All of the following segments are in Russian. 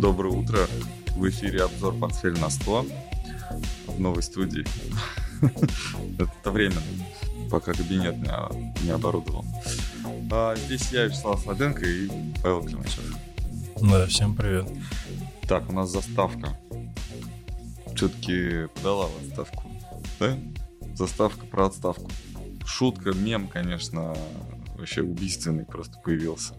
Доброе утро. В эфире обзор «Портфель на 100» в новой студии. Это временно, пока кабинет не, не оборудовал. А здесь я, Вячеслав Сладенко и Павел Климачев. Да, всем привет. Так, у нас заставка. Все-таки подала в отставку. Да? Заставка про отставку. Шутка, мем, конечно, вообще убийственный просто появился.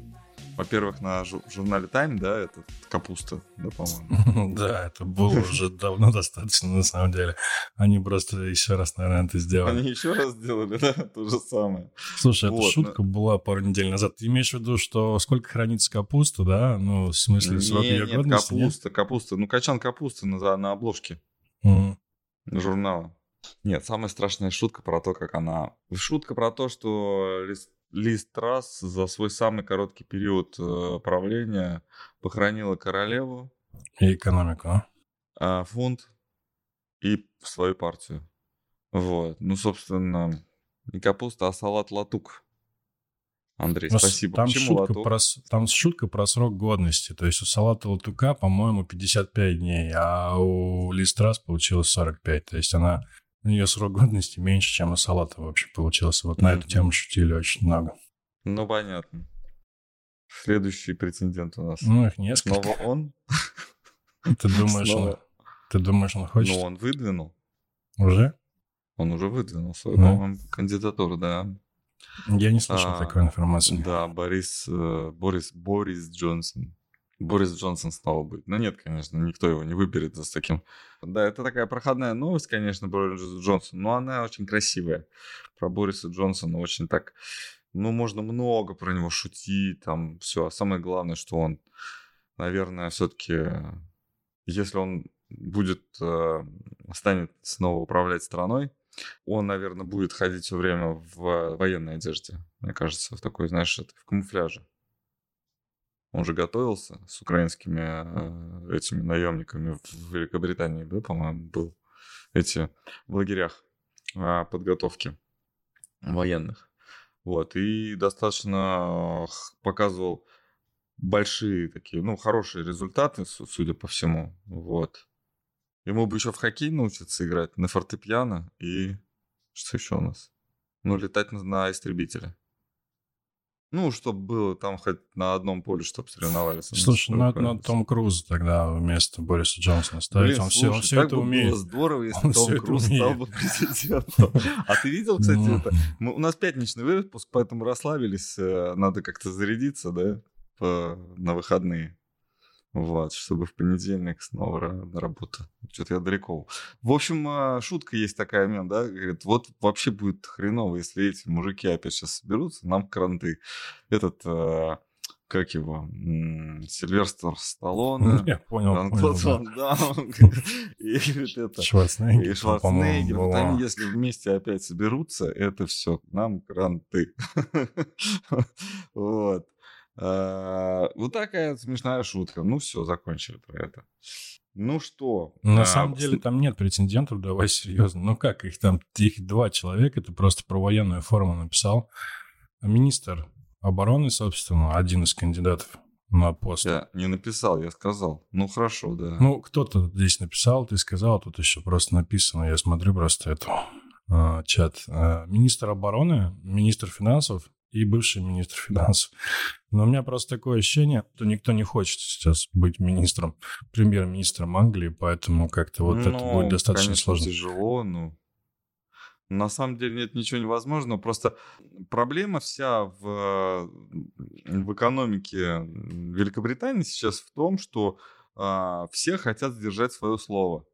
Во-первых, на жу- журнале Time, да, это капуста, да, по-моему. Да, это было уже давно достаточно, на самом деле. Они просто еще раз, наверное, это сделали. Они еще раз сделали, да, то же самое. Слушай, эта шутка была пару недель назад. Ты имеешь в виду, что сколько хранится капуста, да? Ну, в смысле, срок ее годности, капуста, капуста. Ну, качан капусты на, обложке журнала. Нет, самая страшная шутка про то, как она... Шутка про то, что Лист, Лист Трасс за свой самый короткий период э, правления похоронила королеву, И экономику, а? а, фунт и свою партию. Вот. Ну, собственно, не капуста, а салат латук. Андрей, с- спасибо. Там Почему шутка, латук? про, там шутка про срок годности. То есть у салата латука, по-моему, 55 дней, а у листрас получилось 45. То есть она у нее срок годности меньше, чем у салата вообще получился. Вот на эту тему шутили очень много. Ну, понятно. Следующий претендент у нас. Ну, их несколько. Снова он? Ты думаешь, он, ты думаешь, он хочет? Ну, он выдвинул. Уже? Он уже выдвинул свою, Да. по-моему, кандидатуру, да. Я не слышал А, такой информации. Да, Борис, э, Борис, Борис Джонсон. Борис Джонсон снова будет. Но нет, конечно, никто его не выберет с таким. Да, это такая проходная новость, конечно, Борис Джонсон, но она очень красивая. Про Бориса Джонсона очень так... Ну, можно много про него шутить, там, все. А самое главное, что он, наверное, все-таки, если он будет, э, станет снова управлять страной, он, наверное, будет ходить все время в военной одежде, мне кажется, в такой, знаешь, в камуфляже. Он же готовился с украинскими э, этими наемниками в Великобритании, да, по-моему, был эти в лагерях а, подготовки военных. Вот, и достаточно х- показывал большие такие, ну, хорошие результаты, су- судя по всему. Вот. Ему бы еще в хоккей научиться играть, на фортепиано и что еще у нас? Ну, летать на, на истребителе. Ну, чтобы было там хоть на одном поле, чтобы соревновались. Слушай, ну, надо, надо Том Круза тогда вместо Бориса Джонсона ставить. Блин, он все, он слушай, все это бы умеет. было здорово, если Он Том Круз стал бы президентом. А ты видел, кстати, Ну, это? Мы- у нас пятничный выпуск, поэтому расслабились. э, Надо как-то зарядиться, да, по- на выходные. Вот, чтобы в понедельник снова на работу. Что-то я далеко. В общем, а, шутка есть такая, мем, да, говорит, вот вообще будет хреново, если эти мужики опять сейчас соберутся, нам кранты. Этот, э, как его, Сильвестр Сталлоне, Я понял, Антон понял. да. И это, Шварценеггер, и Шварценеггер, вот они, если вместе опять соберутся, это все, нам кранты. Вот. А, Вот такая смешная шутка. Ну все, закончили про это. Ну что? На а, самом деле там нет претендентов, давай серьезно. Ну как их там, их два человека, ты просто про военную форму написал. Министр обороны, собственно, один из кандидатов на пост. Я не написал, я сказал. Ну хорошо, да. Ну, кто-то здесь написал, ты сказал, тут еще просто написано. Я смотрю просто эту а, чат. А, министр обороны, министр финансов и бывший министр финансов. Но у меня просто такое ощущение, что никто не хочет сейчас быть министром, премьер-министром Англии, поэтому как-то вот это Ну, будет достаточно конечно, сложно. тяжело, ну. На самом деле нет ничего невозможного. Просто проблема вся в, в экономике Великобритании сейчас в том, что а, все хотят сдержать свое слово.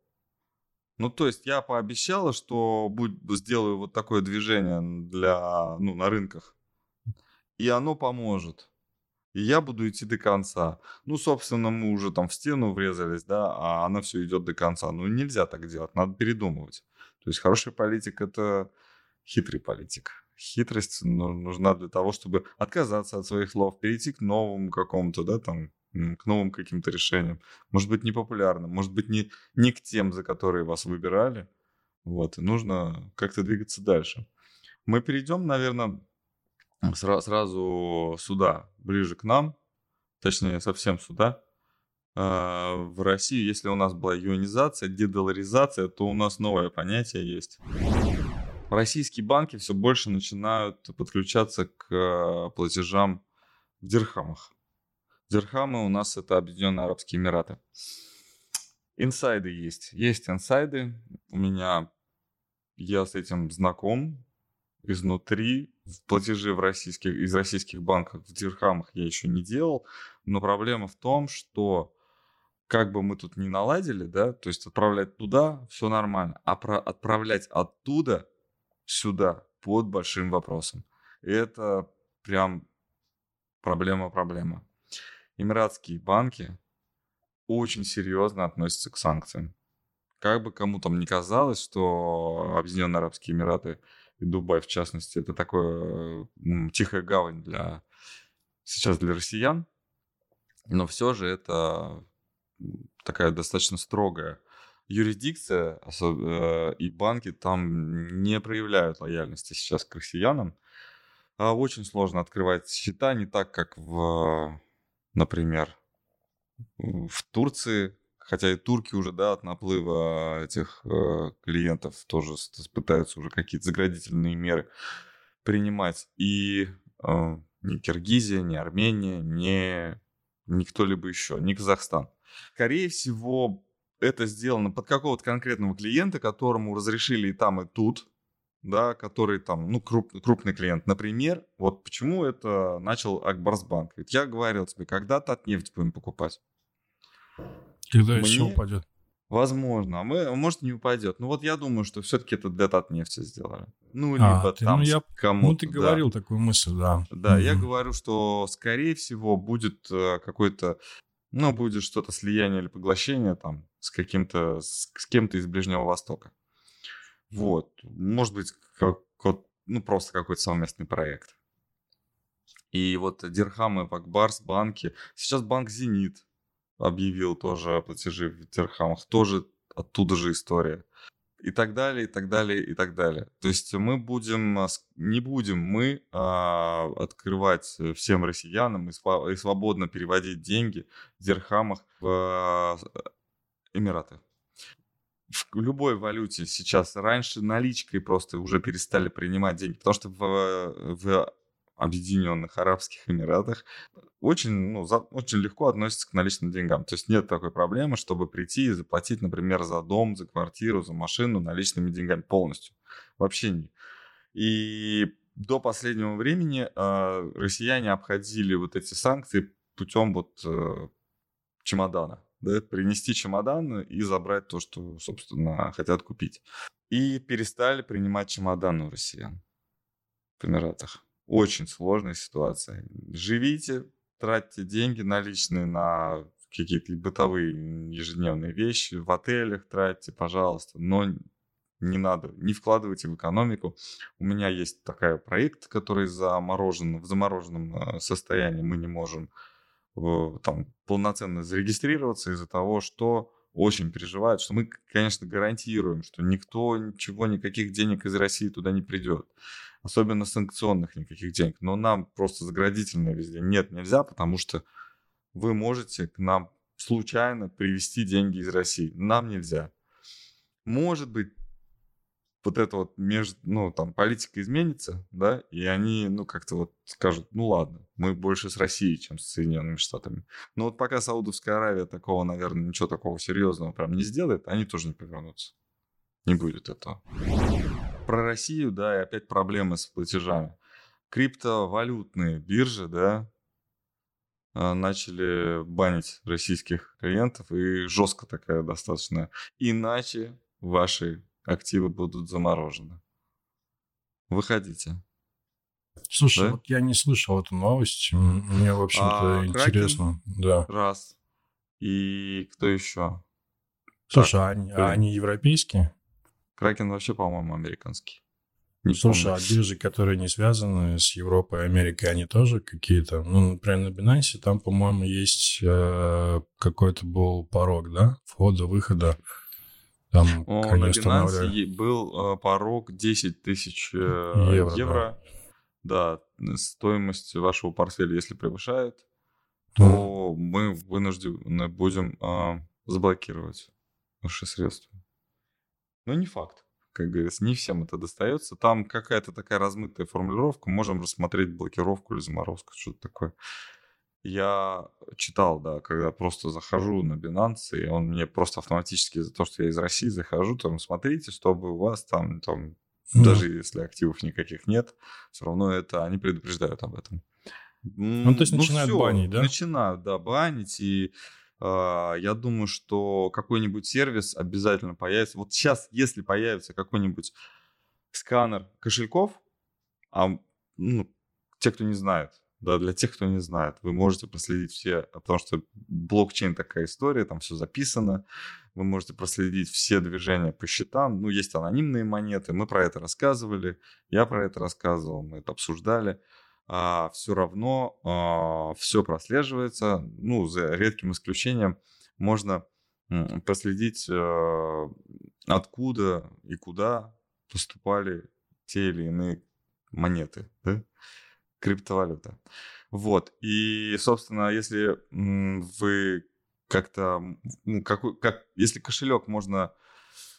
Ну, то есть я пообещала, что будь, сделаю вот такое движение для, ну, на рынках, и оно поможет. И я буду идти до конца. Ну, собственно, мы уже там в стену врезались, да, а она все идет до конца. Ну, нельзя так делать, надо передумывать. То есть хороший политик – это хитрый политик. Хитрость ну, нужна для того, чтобы отказаться от своих слов, перейти к новому какому-то, да, там, к новым каким-то решениям. Может быть, непопулярным, может быть, не, не к тем, за которые вас выбирали. Вот, и нужно как-то двигаться дальше. Мы перейдем, наверное, сра- сразу сюда, ближе к нам, точнее, совсем сюда, А, в России, если у нас была юанизация, дедоларизация, то у нас новое понятие есть. Российские банки все больше начинают подключаться к а, платежам в дирхамах. Дирхамы у нас это Объединенные Арабские Эмираты. Инсайды есть. Есть инсайды. У меня я с этим знаком изнутри. Платежи в российских, из российских банков в дирхамах я еще не делал. Но проблема в том, что как бы мы тут не наладили, да, то есть отправлять туда все нормально, а про отправлять оттуда сюда под большим вопросом. И это прям проблема-проблема. Эмиратские банки очень серьезно относятся к санкциям. Как бы кому там ни казалось, что Объединенные Арабские Эмираты и Дубай, в частности, это такое тихая гавань для сейчас для россиян, но все же это такая достаточно строгая юрисдикция, э, и банки там не проявляют лояльности сейчас к россиянам. А очень сложно открывать счета, не так, как в, например, в Турции, хотя и турки уже, да, от наплыва этих э, клиентов тоже пытаются уже какие-то заградительные меры принимать. И э, ни Киргизия, ни Армения, ни, ни кто-либо еще, ни Казахстан. Скорее всего, это сделано под какого-то конкретного клиента, которому разрешили и там, и тут, да, который там, ну, круп, крупный клиент. Например, вот почему это начал Акбарсбанк. Ведь я говорил тебе, когда-то от нефть будем покупать. Когда Мне... еще упадет? Возможно, а мы, может не упадет. Ну вот я думаю, что все-таки это для Татнефти сделали. Ну, а, либо ты, там ну, я, кому-то. Ну, ты говорил да. такую мысль, да. Да, mm-hmm. я говорю, что скорее всего будет э, какой-то ну, будет что-то слияние или поглощение там с каким-то, с, с кем-то из Ближнего Востока. Вот. Может быть, как, ну, просто какой-то совместный проект. И вот Дирхамы, Акбарс, банки. Сейчас банк Зенит объявил тоже платежи в Дирхамах. Тоже оттуда же история и так далее, и так далее, и так далее. То есть мы будем, а, не будем мы а, открывать всем россиянам и, и свободно переводить деньги в дирхамах в а, Эмираты. В любой валюте сейчас раньше наличкой просто уже перестали принимать деньги, потому что в, в Объединенных Арабских Эмиратах очень, ну, за, очень легко относятся к наличным деньгам. То есть нет такой проблемы, чтобы прийти и заплатить, например, за дом, за квартиру, за машину наличными деньгами полностью. Вообще не. И до последнего времени э, россияне обходили вот эти санкции путем вот э, чемодана. Да, принести чемодан и забрать то, что, собственно, хотят купить. И перестали принимать чемоданы у россиян в Эмиратах. Очень сложная ситуация. Живите, тратьте деньги наличные на какие-то бытовые ежедневные вещи, в отелях тратьте, пожалуйста, но не надо, не вкладывайте в экономику. У меня есть такой проект, который заморожен, в замороженном э, состоянии мы не можем э, там полноценно зарегистрироваться из-за того, что очень переживают, что мы, конечно, гарантируем, что никто ничего, никаких денег из России туда не придет особенно санкционных никаких денег. Но нам просто заградительно везде нет, нельзя, потому что вы можете к нам случайно привести деньги из России. Нам нельзя. Может быть, вот эта вот между, ну, там, политика изменится, да, и они, ну, как-то вот скажут, ну, ладно, мы больше с Россией, чем с Соединенными Штатами. Но вот пока Саудовская Аравия такого, наверное, ничего такого серьезного прям не сделает, они тоже не повернутся. Не будет этого. Про Россию, да, и опять проблемы с платежами. Криптовалютные биржи, да, а, начали банить российских клиентов, и жестко такая достаточно. Иначе ваши активы будут заморожены. Выходите. Слушай, да? вот я не слышал эту новость. Мне, в общем-то, а, интересно. Кракен, да. Раз. И кто еще? Слушай, так, а, а они европейские? Кракен вообще, по-моему, американский. Не Слушай, помню. а биржи, которые не связаны с Европой и Америкой, они тоже какие-то? Ну, например, на Binance там, по-моему, есть э, какой-то был порог, да? Входа-выхода. Там, О, на Binance был э, порог 10 тысяч э, евро. евро. Да. да, стоимость вашего портфеля, если превышает, то мы вынуждены будем а, заблокировать наши средства. Но не факт. Как говорится, не всем это достается. Там какая-то такая размытая формулировка. Можем рассмотреть блокировку или заморозку, что-то такое. Я читал, да, когда просто захожу на Binance, и он мне просто автоматически за то, что я из России захожу, там, смотрите, чтобы у вас там, там mm. даже если активов никаких нет, все равно это, они предупреждают об этом. Ну, то есть ну, начинают все, банить, да? Начинают, да, банить, и я думаю, что какой-нибудь сервис обязательно появится. Вот сейчас, если появится какой-нибудь сканер кошельков, а, ну, те, кто не знает, да, для тех, кто не знает, вы можете проследить все, потому что блокчейн такая история, там все записано, вы можете проследить все движения по счетам, ну, есть анонимные монеты, мы про это рассказывали, я про это рассказывал, мы это обсуждали, а, все равно а, все прослеживается, ну, за редким исключением можно проследить, а, откуда и куда поступали те или иные монеты, да? криптовалюта. Вот. И, собственно, если вы как-то, ну, какой, как, если кошелек можно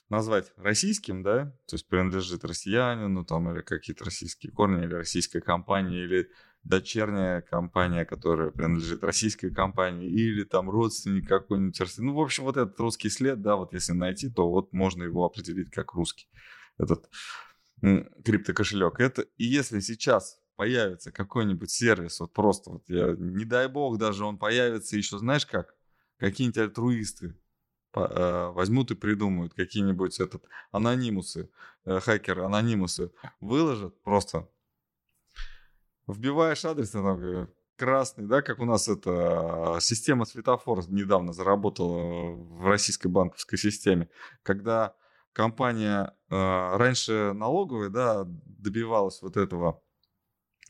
назвать российским, да, то есть принадлежит россиянину, там, или какие-то российские корни, или российская компания, или дочерняя компания, которая принадлежит российской компании, или там родственник какой-нибудь. Ну, в общем, вот этот русский след, да, вот если найти, то вот можно его определить как русский, этот криптокошелек. Это, и если сейчас появится какой-нибудь сервис, вот просто вот я, не дай бог даже он появится еще, знаешь как, какие-нибудь альтруисты возьмут и придумают какие-нибудь этот анонимусы, э, хакеры анонимусы выложат просто. Вбиваешь адрес, там, красный, да, как у нас эта система светофор недавно заработала в российской банковской системе, когда компания э, раньше налоговая, да, добивалась вот этого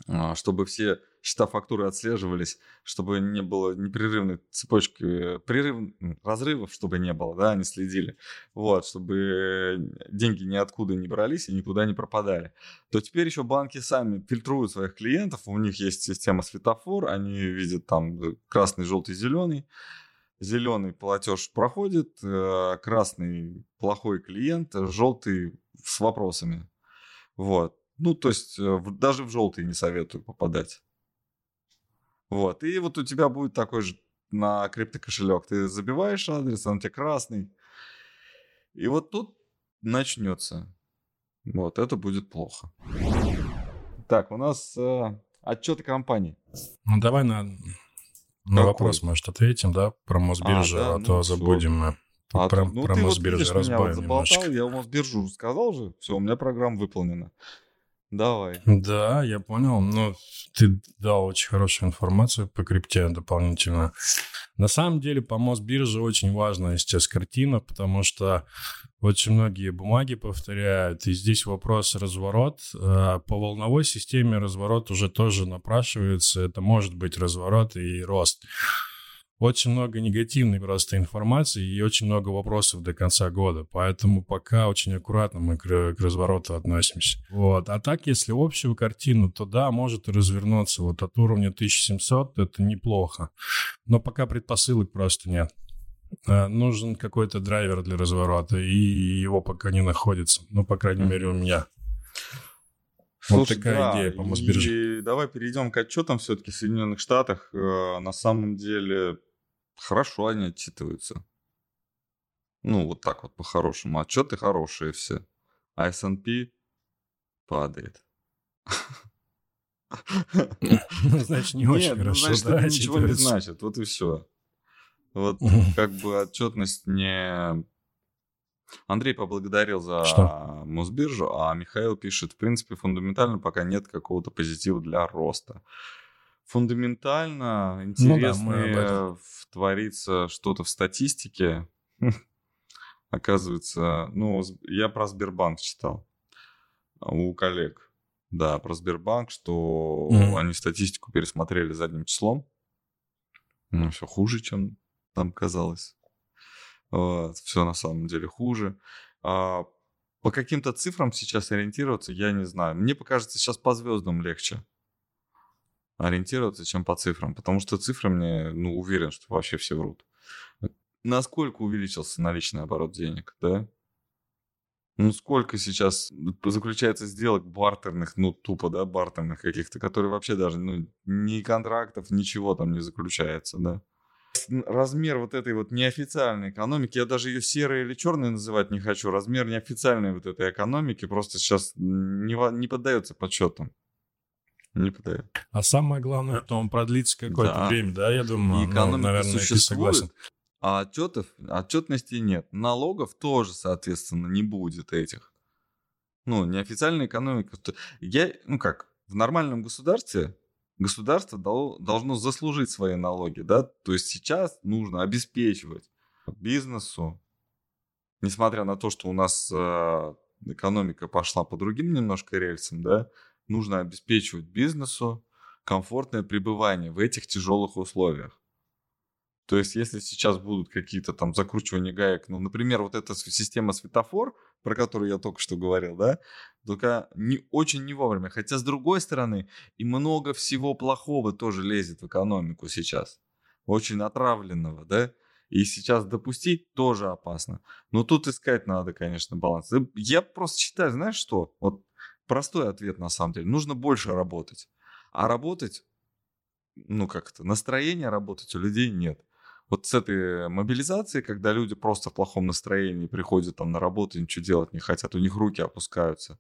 а, чтобы все счета фактуры отслеживались, чтобы не было непрерывной цепочки, прерыв, разрывов, чтобы не было, да, они следили, вот, чтобы деньги ниоткуда не брались и никуда не пропадали, то теперь еще банки сами фильтруют своих клиентов, у них есть система светофор, они видят там красный, желтый, зеленый, зеленый платеж проходит, э, красный плохой клиент, желтый с вопросами, вот. Ну, то есть э, даже в желтый не советую попадать. Вот. И вот у тебя будет такой же на криптокошелек. Ты забиваешь адрес, он у тебя красный. И вот тут начнется. Вот, это будет плохо. Так, у нас э, отчеты компании. Ну, давай на, на вопрос, может, ответим, да, про Мосбиржу, а, да, а ну, то все. забудем мы. А, про ну, про ты Мосбиржу вот, видишь, меня вот заболтал, я у Мосбиржу сказал же, все, у меня программа выполнена. Давай. Да, я понял. Но ты дал очень хорошую информацию по крипте дополнительно. На самом деле, по Мосбирже очень важная сейчас картина, потому что очень многие бумаги повторяют, и здесь вопрос разворот. Э, по волновой системе разворот уже тоже напрашивается. Это может быть разворот и рост очень много негативной просто информации и очень много вопросов до конца года. Поэтому пока очень аккуратно мы к, к развороту относимся. Вот. А так, если общую картину, то да, может развернуться вот от уровня 1700, это неплохо. Но пока предпосылок просто нет. А, нужен какой-то драйвер для разворота, и его пока не находится. Ну, по крайней мере, у меня. Слушай, вот такая да, идея по Мосбирже. И давай перейдем к отчетам все-таки в Соединенных Штатах. Э, на самом деле хорошо они отчитываются. Ну, вот так вот по-хорошему. Отчеты хорошие все. А S&P падает. Ну, значит, не очень ну, хорошо. Значит, это ничего не значит. Вот и все. Вот как бы отчетность не... Андрей поблагодарил за Что? Мосбиржу, а Михаил пишет, в принципе, фундаментально пока нет какого-то позитива для роста фундаментально интересное ну, да, творится что-то в статистике. Оказывается, ну, я про Сбербанк читал у коллег. Да, про Сбербанк, что mm-hmm. они статистику пересмотрели задним числом. Ну, все хуже, чем там казалось. Вот, все на самом деле хуже. А, по каким-то цифрам сейчас ориентироваться, я не знаю. Мне покажется, сейчас по звездам легче. Ориентироваться, чем по цифрам. Потому что цифры мне, ну, уверен, что вообще все врут. Насколько увеличился наличный оборот денег, да? Ну, сколько сейчас заключается сделок бартерных, ну, тупо, да, бартерных каких-то, которые вообще даже, ну, ни контрактов, ничего там не заключается, да. Размер вот этой вот неофициальной экономики, я даже ее серой или черной называть не хочу, размер неофициальной вот этой экономики просто сейчас не, не поддается подсчетам. Не поддается. А самое главное, что он продлится какое-то да. время, да, я думаю, И экономика ну, наверное, существует, согласен. А отчетов, отчетности нет. Налогов тоже, соответственно, не будет этих. Ну, неофициальная экономика. Я, ну как, в нормальном государстве государство должно заслужить свои налоги, да? То есть сейчас нужно обеспечивать бизнесу, несмотря на то, что у нас э, экономика пошла по другим немножко рельсам, да, нужно обеспечивать бизнесу комфортное пребывание в этих тяжелых условиях. То есть, если сейчас будут какие-то там закручивания гаек, ну, например, вот эта система светофор, про которую я только что говорил, да, только не, очень не вовремя. Хотя, с другой стороны, и много всего плохого тоже лезет в экономику сейчас. Очень отравленного, да. И сейчас допустить тоже опасно. Но тут искать надо, конечно, баланс. Я просто считаю, знаешь что? Вот простой ответ на самом деле. Нужно больше работать. А работать, ну как-то, настроение работать у людей нет вот с этой мобилизацией, когда люди просто в плохом настроении приходят там на работу, ничего делать не хотят, у них руки опускаются,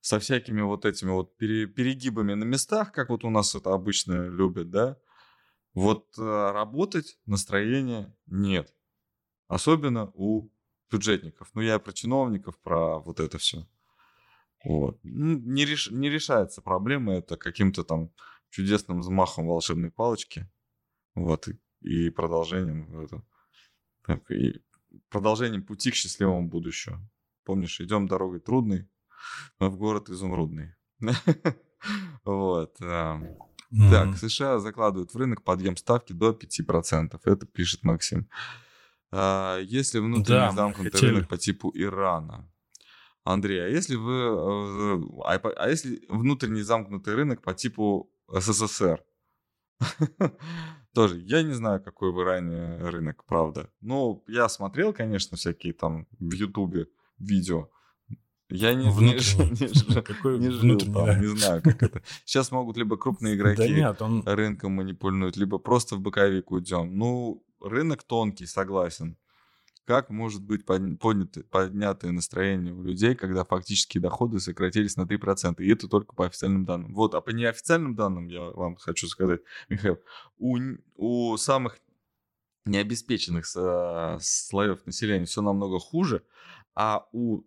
со всякими вот этими вот перегибами на местах, как вот у нас это обычно любят, да, вот э, работать настроения нет. Особенно у бюджетников. Ну, я про чиновников, про вот это все. Вот. Не, реш... не решается проблема это каким-то там чудесным взмахом волшебной палочки. Вот. И и продолжением это, так, и продолжением пути к счастливому будущему. Помнишь, идем дорогой трудной, но в город изумрудный. Вот. Так, США закладывают в рынок подъем ставки до 5%. Это пишет Максим. А, если внутренний замкнутый рынок по типу Ирана. Андрей, а если вы... Э, а, а если внутренний замкнутый рынок по типу СССР? Тоже, я не знаю, какой в Иране рынок, правда. Ну, я смотрел, конечно, всякие там в Ютубе видео. Я не, не, не, Какой не жил там, да. не знаю, как это. Сейчас могут либо крупные игроки да нет, он... рынком манипулируют, либо просто в боковик уйдем. Ну, рынок тонкий, согласен. Как может быть подняты, поднятое настроение у людей, когда фактические доходы сократились на 3%? И это только по официальным данным. Вот, а по неофициальным данным я вам хочу сказать, Михаил, у, у самых необеспеченных слоев населения все намного хуже, а у,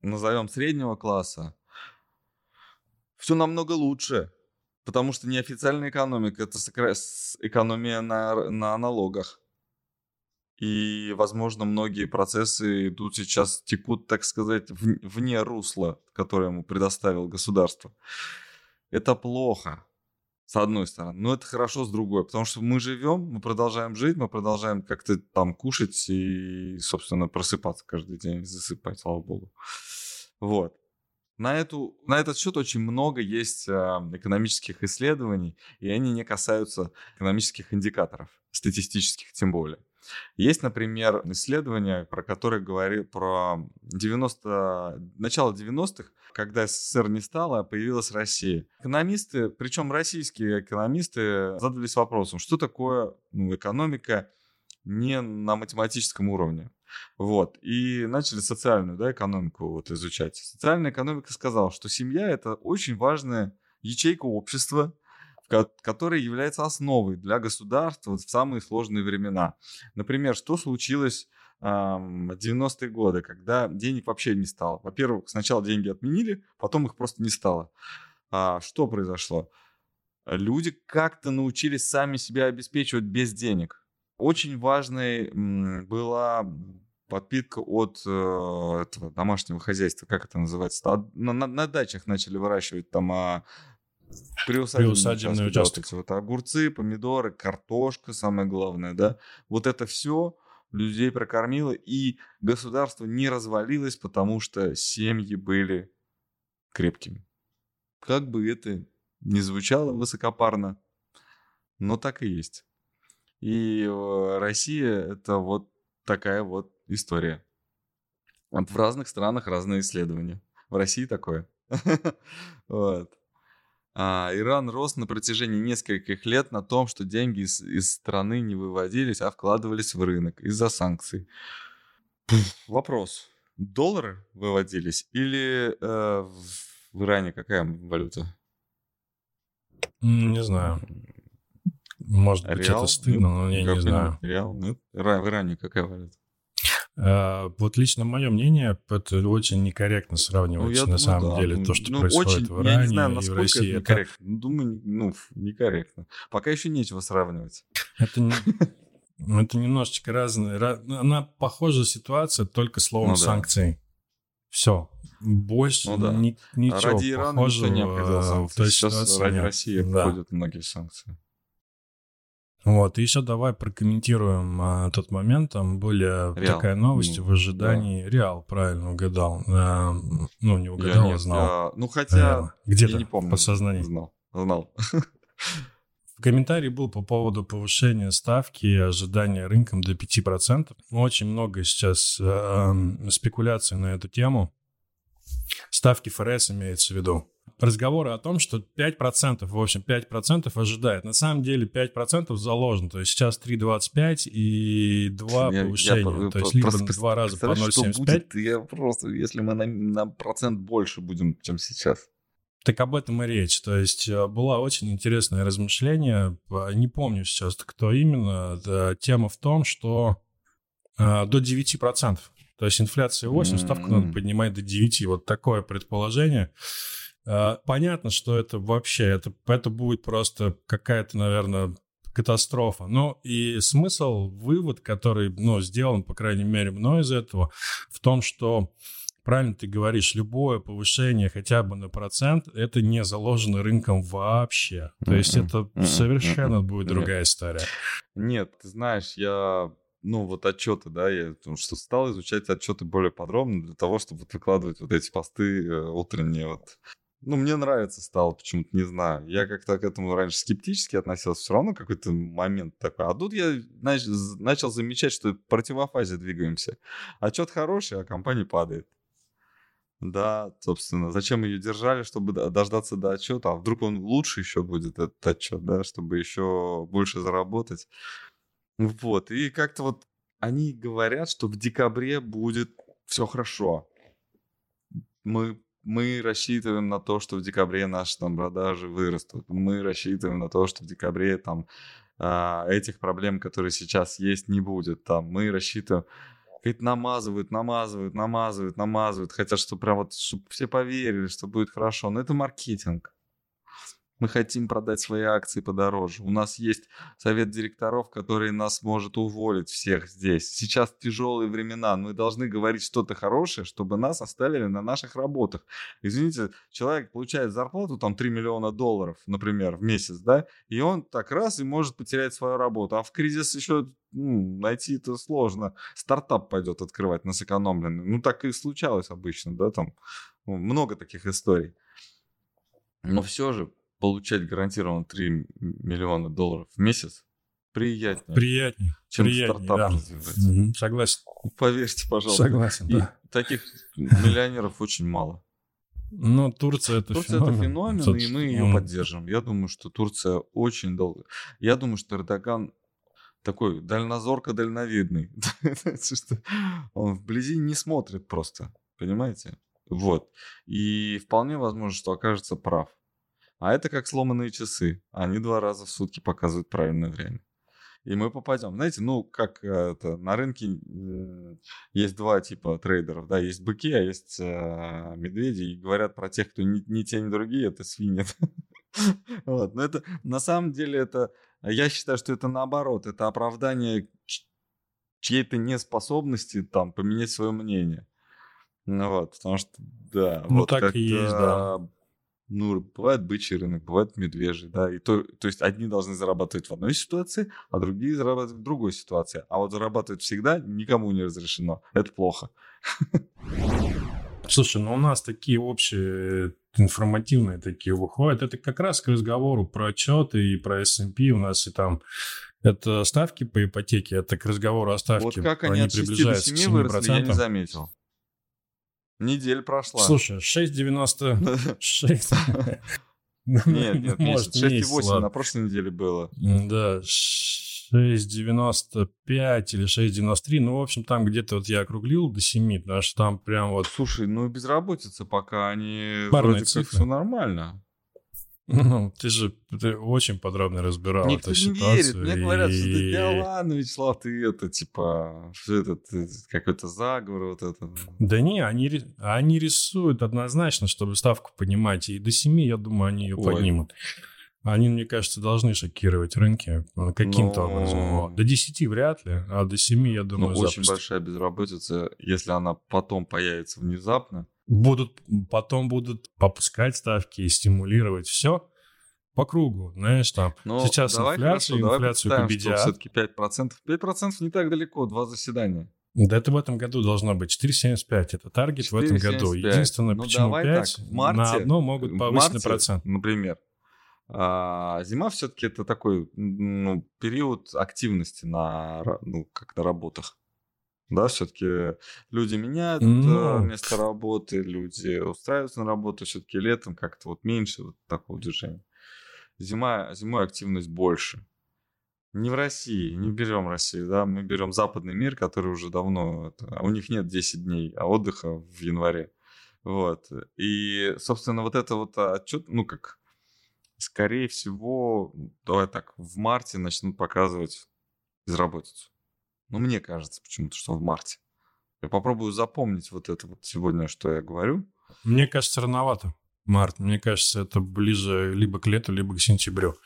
назовем, среднего класса все намного лучше. Потому что неофициальная экономика – это экономия на, на налогах. И, возможно, многие процессы идут сейчас, текут, так сказать, вне русла, которое ему предоставил государство. Это плохо, с одной стороны. Но это хорошо с другой, потому что мы живем, мы продолжаем жить, мы продолжаем как-то там кушать и, собственно, просыпаться каждый день, засыпать, слава богу. Вот. На, эту, на этот счет очень много есть э, экономических исследований, и они не касаются экономических индикаторов, статистических тем более. Есть, например, исследование, про которое говорит про 90, начало 90-х, когда СССР не стало, а появилась Россия. Экономисты, причем российские экономисты, задались вопросом, что такое ну, экономика не на математическом уровне. Вот. И начали социальную да, экономику вот изучать. Социальная экономика сказала, что семья — это очень важная ячейка общества, который является основой для государства в самые сложные времена. Например, что случилось в 90-е годы, когда денег вообще не стало. Во-первых, сначала деньги отменили, потом их просто не стало. А что произошло? Люди как-то научились сами себя обеспечивать без денег. Очень важной была подпитка от э, этого домашнего хозяйства, как это называется? На, на, на дачах начали выращивать там а, Приусадебный, Приусадебный участок. Вот огурцы, помидоры, картошка, самое главное, да. Вот это все людей прокормило, и государство не развалилось, потому что семьи были крепкими. Как бы это не звучало высокопарно, но так и есть. И э, Россия — это вот такая вот история. Вот в разных странах разные исследования. В России такое. Вот. А, Иран рос на протяжении нескольких лет на том, что деньги из, из страны не выводились, а вкладывались в рынок из-за санкций. Вопрос. Доллары выводились или э, в Иране какая валюта? Не знаю. Может быть, Реал? это стыдно, но я не знаю. Реал? Нет? В Иране какая валюта? А, вот лично мое мнение, это очень некорректно сравнивать ну, на думаю, самом да. деле то, что ну, происходит очень, в Иране я не знаю, и в России. Это некорректно. Это... Думаю, ну, некорректно. Пока еще нечего сравнивать. Это не... Это немножечко разные. Она похожая ситуация, только словом ну, да. санкций. Все. Больше ну, да. ни, ничего ради Ирана похожего не в той Сейчас ситуации ради нет. России да. входят многие санкции. Вот, и еще давай прокомментируем а, тот момент. Там были Реал. такая новость ну, в ожидании. Да. Реал, правильно угадал. А, ну, не угадал, я а знал. Я... Ну, хотя где-то не помню. по сознанию. Знал, знал. В комментарии был по поводу повышения ставки и ожидания рынком до 5%. Очень много сейчас э, спекуляций на эту тему. Ставки ФРС имеется в виду разговоры о том, что 5%, в общем, 5% ожидает. На самом деле 5% заложено. То есть сейчас 3,25 и 2 я, повышения. Я, то есть либо два раза по 0,75. Я просто, если мы на, на процент больше будем, чем сейчас. Так об этом и речь. То есть э, была очень интересное размышление. Не помню сейчас, кто именно. Тема в том, что э, до 9%. То есть инфляция 8, ставку надо поднимать до 9. Вот такое предположение. А, понятно, что это вообще, это, это будет просто какая-то, наверное, катастрофа. Ну и смысл, вывод, который, ну, сделан, по крайней мере, мной из этого, в том, что правильно ты говоришь, любое повышение хотя бы на процент, это не заложено рынком вообще. То есть это совершенно будет другая история. Нет, ты знаешь, я ну, вот отчеты, да, я потому что стал изучать отчеты более подробно для того, чтобы вот выкладывать вот эти посты э, утренние вот ну, мне нравится стало почему-то, не знаю. Я как-то к этому раньше скептически относился, все равно какой-то момент такой. А тут я нач- начал замечать, что в противофазе двигаемся. Отчет хороший, а компания падает. Да, собственно, зачем ее держали, чтобы дождаться до отчета, а вдруг он лучше еще будет, этот отчет, да, чтобы еще больше заработать. Вот, и как-то вот они говорят, что в декабре будет все хорошо. Мы мы рассчитываем на то, что в декабре наши там продажи вырастут. Мы рассчитываем на то, что в декабре там а, этих проблем, которые сейчас есть, не будет. Там мы рассчитываем, говорит, намазывают, намазывают, намазывают, намазывают, хотят, чтобы прям вот, чтобы все поверили, что будет хорошо. Но это маркетинг. Мы хотим продать свои акции подороже. У нас есть совет директоров, который нас может уволить всех здесь. Сейчас тяжелые времена. Мы должны говорить что-то хорошее, чтобы нас оставили на наших работах. Извините, человек получает зарплату там 3 миллиона долларов, например, в месяц, да, и он так раз и может потерять свою работу. А в кризис еще ну, найти это сложно. Стартап пойдет открывать на сэкономленный. Ну, так и случалось обычно, да, там много таких историй. Но все же получать гарантированно 3 миллиона долларов в месяц приятнее. Приятнее. Чем приятнее, стартап да. развивать. Угу, согласен. Поверьте, пожалуйста. Согласен, И да. таких миллионеров очень мало. Ну, Турция это Турция феномен. это феномен, Тут... и мы ее mm. поддержим. Я думаю, что Турция очень долго. Я думаю, что Эрдоган такой дальнозорко дальновидный. Он вблизи не смотрит просто. Понимаете? Вот. И вполне возможно, что окажется прав. А это как сломанные часы. Они два раза в сутки показывают правильное время. И мы попадем. Знаете, ну, как э, это, на рынке э, есть два типа трейдеров, да, есть быки, а есть э, медведи, и говорят про тех, кто ни, ни те, ни другие, это свиньи. Вот, но это, на самом деле, это, я считаю, что это наоборот, это оправдание чьей-то неспособности там поменять свое мнение. Ну вот, потому что, да. Ну, вот так и есть, да ну, бывает бычий рынок, бывает медвежий, да, и то, то есть одни должны зарабатывать в одной ситуации, а другие зарабатывать в другой ситуации. А вот зарабатывать всегда никому не разрешено. Это плохо. Слушай, ну у нас такие общие информативные такие выходят. Это как раз к разговору про отчеты и про S&P. У нас и там это ставки по ипотеке, это к разговору о ставке. Вот как они, они от 6 до 7 выросли, я не заметил. Неделя прошла. Слушай, 6,96. Нет, нет, Может, 6,8 на прошлой неделе было. Да, 6,95 или 6,93. Ну, в общем, там где-то вот я округлил до 7, потому что там прям вот... Слушай, ну безработица пока они вроде как все нормально. Ну, ты же ты очень подробно разбирал Никто эту не ситуацию. Верит. Мне говорят, и... что да ладно, Вячеслав, ты это, типа, что это, какой-то заговор, вот это. Да не, они, они рисуют однозначно, чтобы ставку понимать, и до 7, я думаю, они ее Ой. поднимут. Они, мне кажется, должны шокировать рынки ну, каким-то Но... образом. До 10 вряд ли, а до 7, я думаю, Но очень большая безработица, если она потом появится внезапно, будут потом будут попускать ставки и стимулировать все по кругу, знаешь, там ну, сейчас давай инфляция, хорошо, инфляцию давай победят. все-таки 5%. 5% не так далеко, два заседания. Да это в этом году должно быть 4,75. Это таргет 4, в этом году. Единственное, ну, почему 5, так, в марте, на одно могут повысить на процент. Например, а, зима все-таки это такой ну, период активности на, ну, как на работах да, все-таки люди меняют Но... Ну. место работы, люди устраиваются на работу, все-таки летом как-то вот меньше вот такого движения. Зима, зимой активность больше. Не в России, не берем Россию, да, мы берем западный мир, который уже давно, это, у них нет 10 дней а отдыха в январе. Вот. И, собственно, вот это вот отчет, ну как, скорее всего, давай так, в марте начнут показывать безработицу. Ну, мне кажется почему-то, что в марте. Я попробую запомнить вот это вот сегодня, что я говорю. Мне кажется, рановато. Март. Мне кажется, это ближе либо к лету, либо к сентябрю.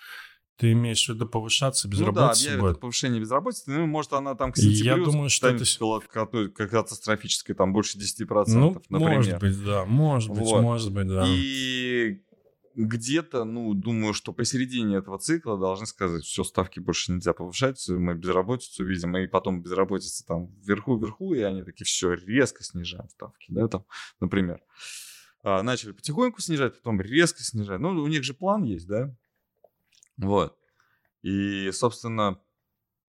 Ты имеешь в виду повышаться безработица? Ну да, будет? повышение безработицы. Ну, может, она там к сентябрю Я думаю, что это... как катастрофической, там больше 10%, ну, например. может быть, да. Может быть, вот. может быть, да. И где-то, ну, думаю, что посередине этого цикла должны сказать, все, ставки больше нельзя повышать, мы безработицу видим, и потом безработица там вверху-вверху, и они такие, все, резко снижаем ставки, да, там, например. А, начали потихоньку снижать, потом резко снижать. Ну, у них же план есть, да? Вот. И, собственно,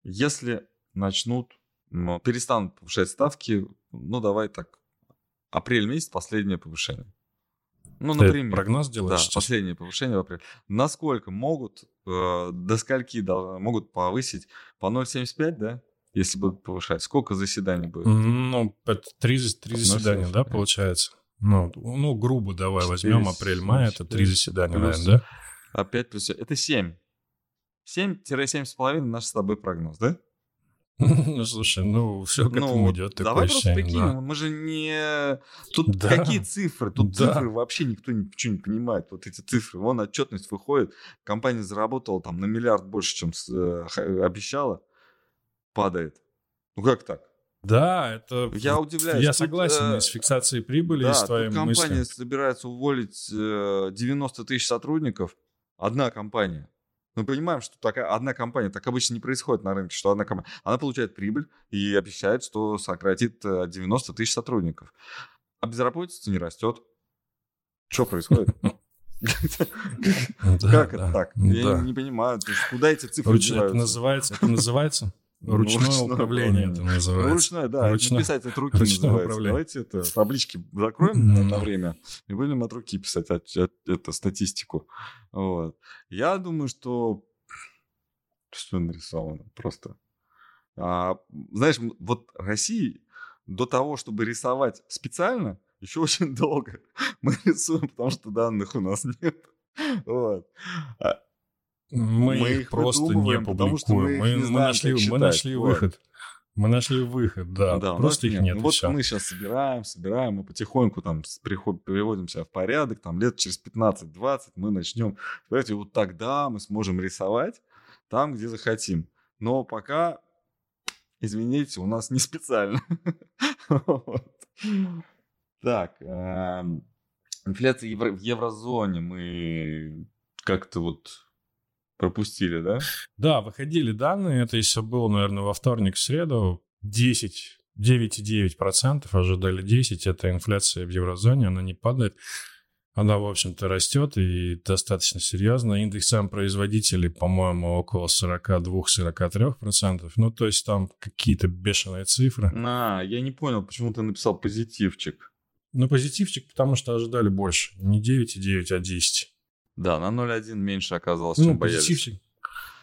если начнут, ну, перестанут повышать ставки, ну, давай так, апрель месяц, последнее повышение. Ну, Ты например. прогноз делаешь? Да, сейчас? последнее повышение в апреле. Насколько могут, э, до скольки да, могут повысить? По 0,75, да? Если будут повышать. Сколько заседаний будет? Ну, это три, три заседания, да, получается? Ну, ну, грубо давай 4, возьмем апрель-май, это три заседания, плюс, наверное, да? Опять плюс... Это 7. 7-7,5 наш с тобой прогноз, да? Ну, слушай, ну, все к ну, этому идет. Давай просто прикинем, да. мы же не... Тут да. какие цифры? Тут да. цифры вообще никто ничего не понимает. Вот эти цифры, вон отчетность выходит, компания заработала там на миллиард больше, чем э, обещала, падает. Ну как так? Да, это... Я удивляюсь. Я тут, согласен э, с фиксацией прибыли да, и с твоим компания мыслью. собирается уволить э, 90 тысяч сотрудников. Одна компания. Мы понимаем, что такая одна компания, так обычно не происходит на рынке, что одна компания, она получает прибыль и обещает, что сократит 90 э, тысяч сотрудников. А безработица не растет. Что происходит? Как это так? Я не понимаю. Куда эти цифры Это называется, Ручное, ручное управление, это называется. Ну, ручное, да. Ручное, писать от руки ручное называется. Управление. Давайте это таблички закроем mm. на время и будем от руки писать от, от, это, статистику. Вот. Я думаю, что все нарисовано просто. А, знаешь, вот России до того, чтобы рисовать специально, еще очень долго. Мы рисуем, потому что данных у нас нет. Вот. А мы, мы их просто не публикуем. Мы, мы, знаем, нашли, мы нашли вот. выход. Мы нашли выход, да. да просто их нет. нет ну, вот мы сейчас собираем, собираем, мы потихоньку там приход, приводим себя в порядок, там лет через 15-20 мы начнем. Понимаете, вот тогда мы сможем рисовать там, где захотим. Но пока, извините, у нас не специально. Так, эм, инфляция в еврозоне мы как-то вот пропустили, да? Да, выходили данные, это еще было, наверное, во вторник, в среду, 10 9,9%, ожидали 10%. Это инфляция в еврозоне, она не падает. Она, в общем-то, растет и достаточно серьезно. Индекс сам производителей, по-моему, около 42-43%. Ну, то есть там какие-то бешеные цифры. А, я не понял, почему ты написал позитивчик. Ну, позитивчик, потому что ожидали больше. Не 9,9, а 10. Да, на 0,1 меньше оказалось, чем ну, боялись. позитивчик.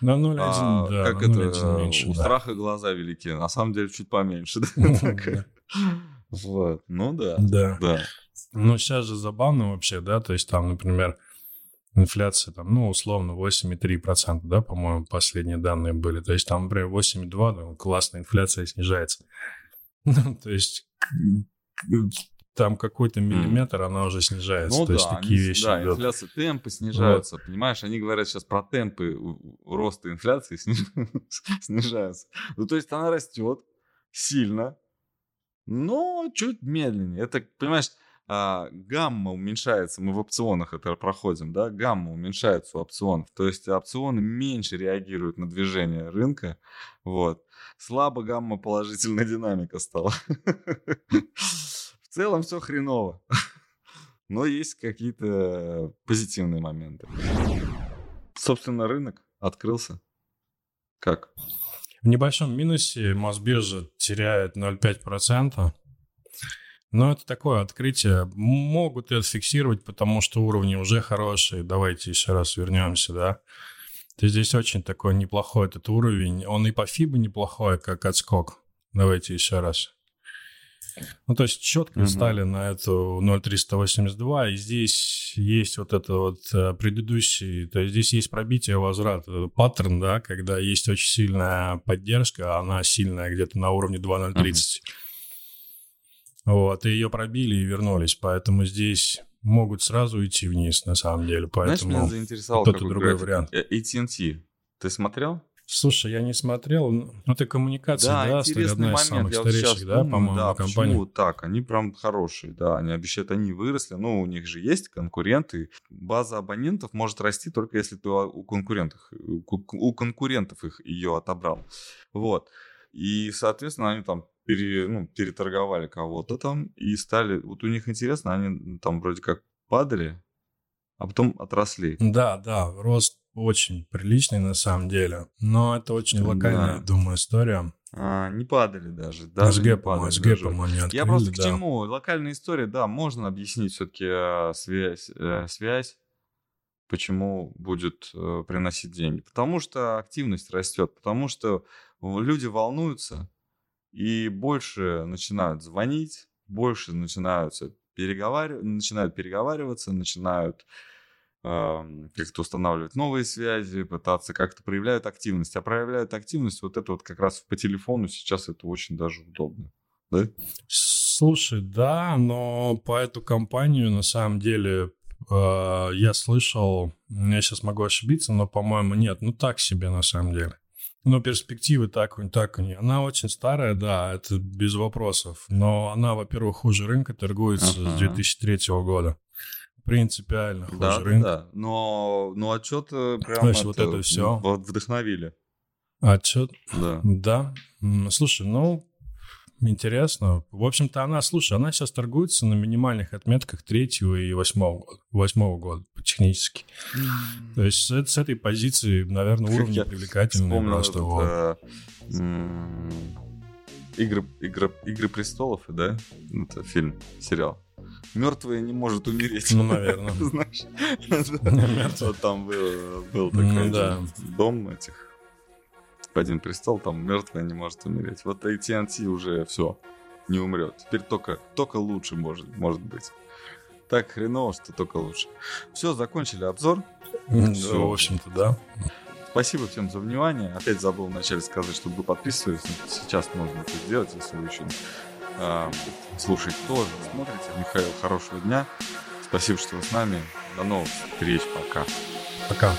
На 0,1, А, да, как это, 0,1 меньше, у да. страха глаза велики. На самом деле чуть поменьше. Ну. Вот, ну да, Да. да. Ну, сейчас же забавно вообще, да, то есть там, например, инфляция там, ну, условно, 8,3%, да, по-моему, последние данные были. То есть там, например, 8,2%, ну, классная инфляция снижается. Ну, то есть там какой-то миллиметр, она уже снижается. Ну то есть да, такие они- вещи да, идут. инфляция, темпы снижаются, понимаешь? Они говорят сейчас про темпы роста инфляции сниж- снижаются. Ну, то есть она растет сильно, но чуть медленнее. Это, понимаешь, а, гамма уменьшается, мы в опционах это проходим, да, гамма уменьшается у опционов, то есть опционы меньше реагируют на движение рынка, вот. Слабо гамма положительная динамика стала. В целом все хреново. Но есть какие-то позитивные моменты. Собственно, рынок открылся. Как? В небольшом минусе Мосбиржа теряет 0,5%. Но это такое открытие. Могут это фиксировать, потому что уровни уже хорошие. Давайте еще раз вернемся, да. То здесь очень такой неплохой этот уровень. Он и по FIBA неплохой, как отскок. Давайте еще раз. Ну, то есть четко Мгм. стали на эту 0,382, и здесь есть вот это вот э, предыдущий, то есть здесь есть пробитие, возврат, э, паттерн, да, когда есть очень сильная поддержка, она сильная где-то на уровне 2,030. Вот, и ее пробили и вернулись, поэтому здесь могут сразу идти вниз, на самом деле, Знаешь, меня поэтому... заинтересовал какой другой график. вариант. Э, AT&T. Ты смотрел? Слушай, я не смотрел, ну, это коммуникация, да, стали интересный одна из самых Я вот сейчас старейших, да, по-моему, да, компаний. почему так? Они прям хорошие, да, они обещают, они выросли, ну, у них же есть конкуренты. База абонентов может расти только если ты у конкурентов, у ку- у конкурентов их ее отобрал. Вот. И, соответственно, они там пере, ну, переторговали кого-то там и стали... Вот у них интересно, они там вроде как падали, а потом отросли. Да, да, рост очень приличный на самом деле, но это очень Да. локальная, думаю, история. А, не падали даже. даже не гэпом, падали с гэпом даже. они открыли, Я просто к да. чему? Локальная история, да, можно объяснить все-таки связь, э, связь, почему будет э, приносить деньги. Потому что активность растет, потому что люди волнуются и больше начинают звонить, больше начинаются переговаривать, начинают переговариваться, начинают как-то устанавливать новые связи, пытаться как-то проявляют активность. А проявляют активность вот это вот как раз по телефону сейчас это очень даже удобно. Да? Слушай, да, но по эту компанию на самом деле э, я слышал, я сейчас могу ошибиться, но, по-моему, нет, ну так себе на самом деле. Но перспективы так, так у нее. Она очень старая, да, это без вопросов. Но она, во-первых, хуже рынка торгуется Ага. с 2003 года. Принципиально хуже Да, рынка. да. Но, но отчет прям То есть вот это вот вдохновили. Отчет Да. Да. Слушай, ну, интересно. В общем-то, она, слушай, она сейчас торгуется на минимальных отметках третьего и восьмого года. Восьмого года, технически. То есть с, с этой позиции, наверное, привлекательные Вспомнил просто. этот, вот. э, Игры, игры, Игры престолов, да? Это фильм, сериал. Мертвая не может умереть. Ну, наверное. Знаешь? Вот там был, был Ну, такой да. дом этих один престол, там мертвая не может умереть. Вот AT&T уже все, не умрет. Теперь только, только лучше может, может быть. Так хреново, что только лучше. Все, закончили обзор. Всё. в общем-то, да. Спасибо всем за внимание. Опять забыл вначале сказать, чтобы вы подписывались. Сейчас можно это сделать, если вы еще э, слушаете тоже, смотрите. Михаил, хорошего дня. Спасибо, что вы с нами. До новых встреч. Пока. Пока.